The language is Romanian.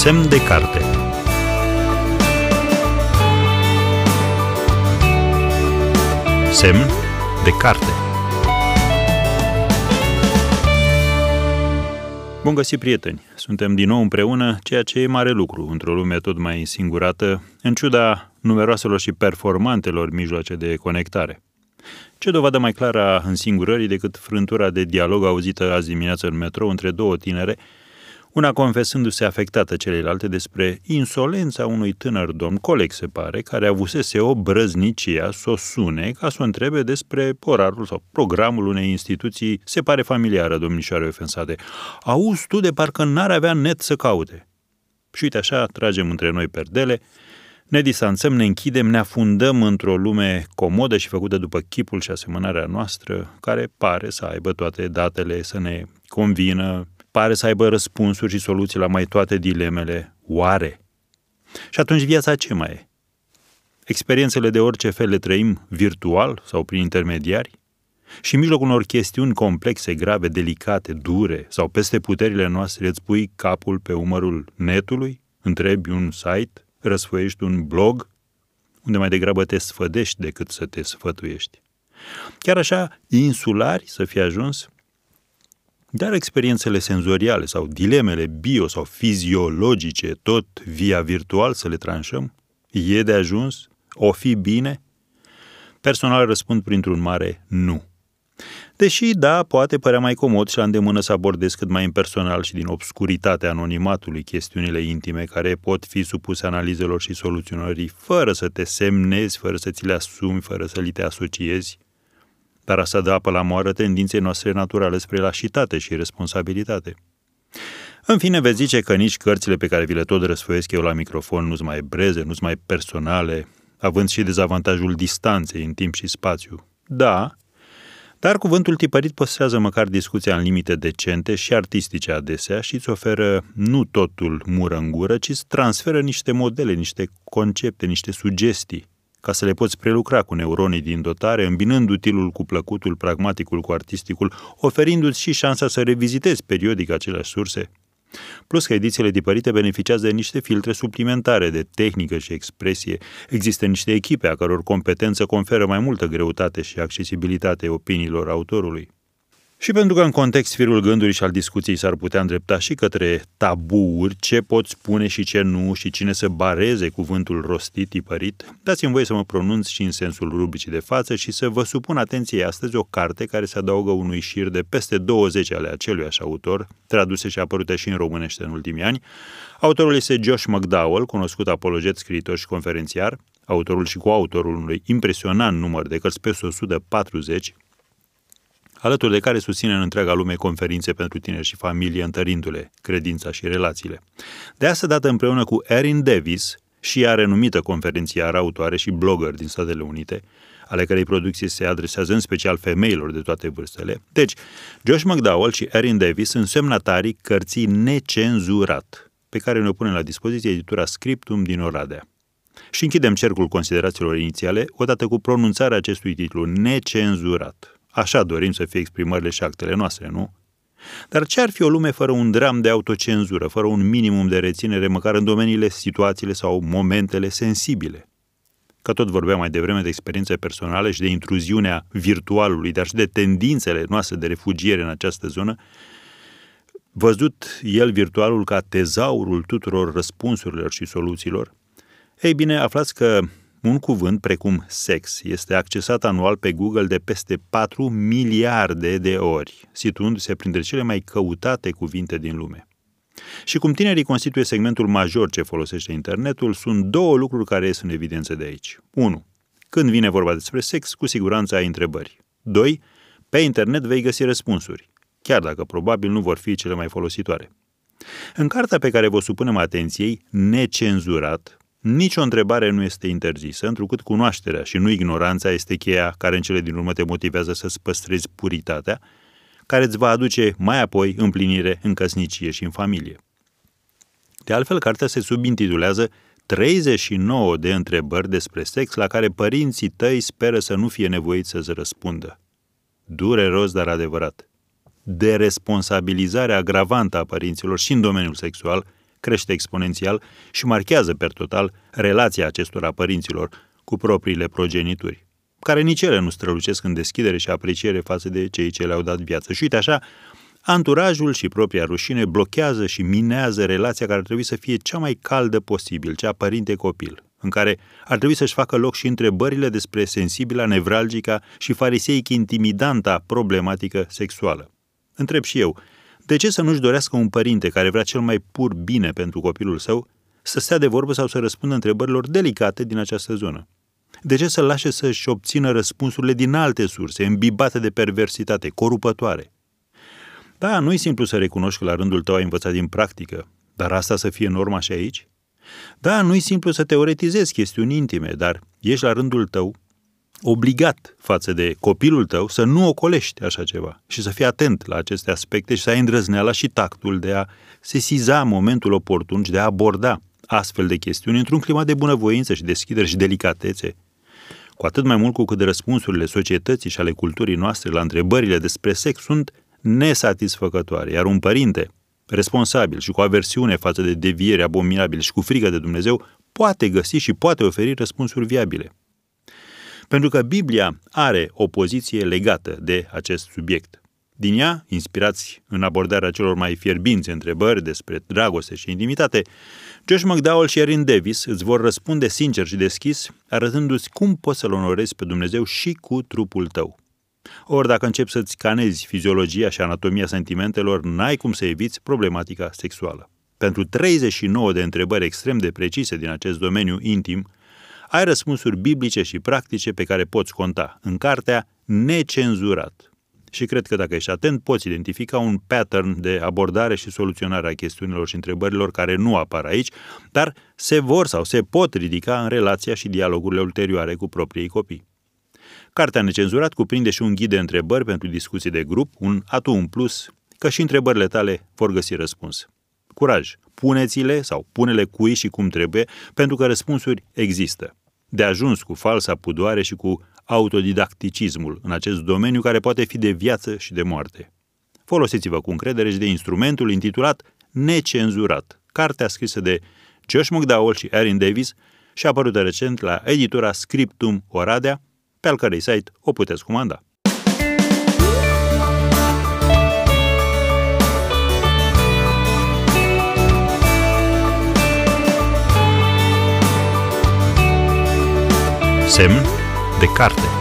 Semn de carte Semn de carte Bun găsit, prieteni! Suntem din nou împreună, ceea ce e mare lucru într-o lume tot mai singurată, în ciuda numeroaselor și performantelor mijloace de conectare. Ce dovadă mai clară a însingurării decât frântura de dialog auzită azi dimineață în metrou între două tinere, una confesându-se afectată celelalte despre insolența unui tânăr domn, coleg se pare, care avusese o brăznicia să o sune ca să o întrebe despre orarul sau programul unei instituții, se pare familiară domnișoare ofensate. Auzi tu de parcă n-ar avea net să caute. Și uite așa, tragem între noi perdele, ne distanțăm, ne închidem, ne afundăm într-o lume comodă și făcută după chipul și asemănarea noastră, care pare să aibă toate datele, să ne convină, pare să aibă răspunsuri și soluții la mai toate dilemele. Oare? Și atunci viața ce mai e? Experiențele de orice fel le trăim virtual sau prin intermediari? Și în mijlocul unor chestiuni complexe, grave, delicate, dure sau peste puterile noastre îți pui capul pe umărul netului? Întrebi un site? Răsfoiești un blog? Unde mai degrabă te sfădești decât să te sfătuiești. Chiar așa, insulari să fie ajuns, dar experiențele senzoriale sau dilemele bio sau fiziologice, tot via virtual să le tranșăm? E de ajuns? O fi bine? Personal răspund printr-un mare nu. Deși, da, poate părea mai comod și la îndemână să abordez cât mai impersonal și din obscuritatea anonimatului chestiunile intime care pot fi supuse analizelor și soluționării fără să te semnezi, fără să ți le asumi, fără să li te asociezi, dar asta dă apă la moară tendinței noastre naturale spre lașitate și responsabilitate. În fine, veți zice că nici cărțile pe care vi le tot răsfoiesc eu la microfon nu sunt mai breze, nu sunt mai personale, având și dezavantajul distanței în timp și spațiu. Da, dar cuvântul tipărit păstrează măcar discuția în limite decente și artistice adesea și îți oferă nu totul mură în gură, ci îți transferă niște modele, niște concepte, niște sugestii ca să le poți prelucra cu neuronii din dotare, îmbinând utilul cu plăcutul, pragmaticul cu artisticul, oferindu-ți și șansa să revizitezi periodic aceleași surse. Plus că edițiile tipărite beneficiază de niște filtre suplimentare de tehnică și expresie. Există niște echipe a căror competență conferă mai multă greutate și accesibilitate opiniilor autorului. Și pentru că în context firul gândului și al discuției s-ar putea îndrepta și către tabuuri, ce pot spune și ce nu și cine să bareze cuvântul rostit, tipărit, dați-mi voie să mă pronunț și în sensul rubricii de față și să vă supun atenției astăzi o carte care se adaugă unui șir de peste 20 ale acelui așa autor, traduse și apărute și în românește în ultimii ani. Autorul este Josh McDowell, cunoscut apologet, scriitor și conferențiar, autorul și coautorul unui impresionant număr de cărți peste 140, alături de care susține în întreaga lume conferințe pentru tineri și familie, întărindu-le credința și relațiile. De asta dată împreună cu Erin Davis, și ea renumită conferențiară, autoare și blogger din Statele Unite, ale cărei producție se adresează în special femeilor de toate vârstele. Deci, Josh McDowell și Erin Davis sunt semnatarii cărții Necenzurat, pe care ne punem la dispoziție editura Scriptum din Oradea. Și închidem cercul considerațiilor inițiale odată cu pronunțarea acestui titlu, Necenzurat. Așa dorim să fie exprimările și actele noastre, nu? Dar ce ar fi o lume fără un dram de autocenzură, fără un minimum de reținere, măcar în domeniile, situațiile sau momentele sensibile? Că tot vorbeam mai devreme de experiențe personale și de intruziunea virtualului, dar și de tendințele noastre de refugiere în această zonă, văzut el virtualul ca tezaurul tuturor răspunsurilor și soluțiilor, ei bine, aflați că un cuvânt precum sex este accesat anual pe Google de peste 4 miliarde de ori, situându-se printre cele mai căutate cuvinte din lume. Și cum tinerii constituie segmentul major ce folosește internetul, sunt două lucruri care ies în evidență de aici. 1. Când vine vorba despre sex, cu siguranță ai întrebări. 2. Pe internet vei găsi răspunsuri, chiar dacă probabil nu vor fi cele mai folositoare. În cartea pe care vă supunem atenției, necenzurat, Nicio întrebare nu este interzisă, întrucât cunoașterea și nu ignoranța este cheia care în cele din urmă te motivează să-ți păstrezi puritatea, care îți va aduce mai apoi împlinire în căsnicie și în familie. De altfel, cartea se subintitulează 39 de întrebări despre sex la care părinții tăi speră să nu fie nevoiți să-ți răspundă. Dureros, dar adevărat. De responsabilizarea agravantă a părinților și în domeniul sexual – crește exponențial și marchează per total relația acestora părinților cu propriile progenituri, care nici ele nu strălucesc în deschidere și apreciere față de cei ce le-au dat viață. Și uite așa, anturajul și propria rușine blochează și minează relația care ar trebui să fie cea mai caldă posibil, cea părinte-copil, în care ar trebui să-și facă loc și întrebările despre sensibila, nevralgica și fariseic intimidanta problematică sexuală. Întreb și eu, de ce să nu-și dorească un părinte care vrea cel mai pur bine pentru copilul său să stea de vorbă sau să răspundă întrebărilor delicate din această zonă? De ce să lase să-și obțină răspunsurile din alte surse, îmbibate de perversitate, corupătoare? Da, nu-i simplu să recunoști că la rândul tău ai învățat din practică, dar asta să fie norma și aici? Da, nu-i simplu să teoretizezi chestiuni intime, dar ești la rândul tău obligat față de copilul tău să nu ocolești așa ceva și să fii atent la aceste aspecte și să ai îndrăzneala și tactul de a sesiza momentul oportun și de a aborda astfel de chestiuni într-un climat de bunăvoință și deschidere și delicatețe, cu atât mai mult cu cât răspunsurile societății și ale culturii noastre la întrebările despre sex sunt nesatisfăcătoare, iar un părinte responsabil și cu aversiune față de deviere abominabile și cu frică de Dumnezeu poate găsi și poate oferi răspunsuri viabile. Pentru că Biblia are o poziție legată de acest subiect. Din ea, inspirați în abordarea celor mai fierbinți întrebări despre dragoste și intimitate, Josh McDowell și Erin Davis îți vor răspunde sincer și deschis, arătându-ți cum poți să-L onorezi pe Dumnezeu și cu trupul tău. Ori dacă începi să-ți scanezi fiziologia și anatomia sentimentelor, n-ai cum să eviți problematica sexuală. Pentru 39 de întrebări extrem de precise din acest domeniu intim, ai răspunsuri biblice și practice pe care poți conta în cartea Necenzurat. Și cred că dacă ești atent, poți identifica un pattern de abordare și soluționare a chestiunilor și întrebărilor care nu apar aici, dar se vor sau se pot ridica în relația și dialogurile ulterioare cu proprii copii. Cartea Necenzurat cuprinde și un ghid de întrebări pentru discuții de grup, un atu în plus, că și întrebările tale vor găsi răspuns. Curaj! Puneți-le sau pune-le cui și cum trebuie, pentru că răspunsuri există. De ajuns cu falsa pudoare și cu autodidacticismul în acest domeniu care poate fi de viață și de moarte. Folosiți-vă cu încredere și de instrumentul intitulat Necenzurat, cartea scrisă de Josh McDowell și Erin Davis și apărută recent la editura Scriptum Oradea, pe al cărei site o puteți comanda. Semn de carte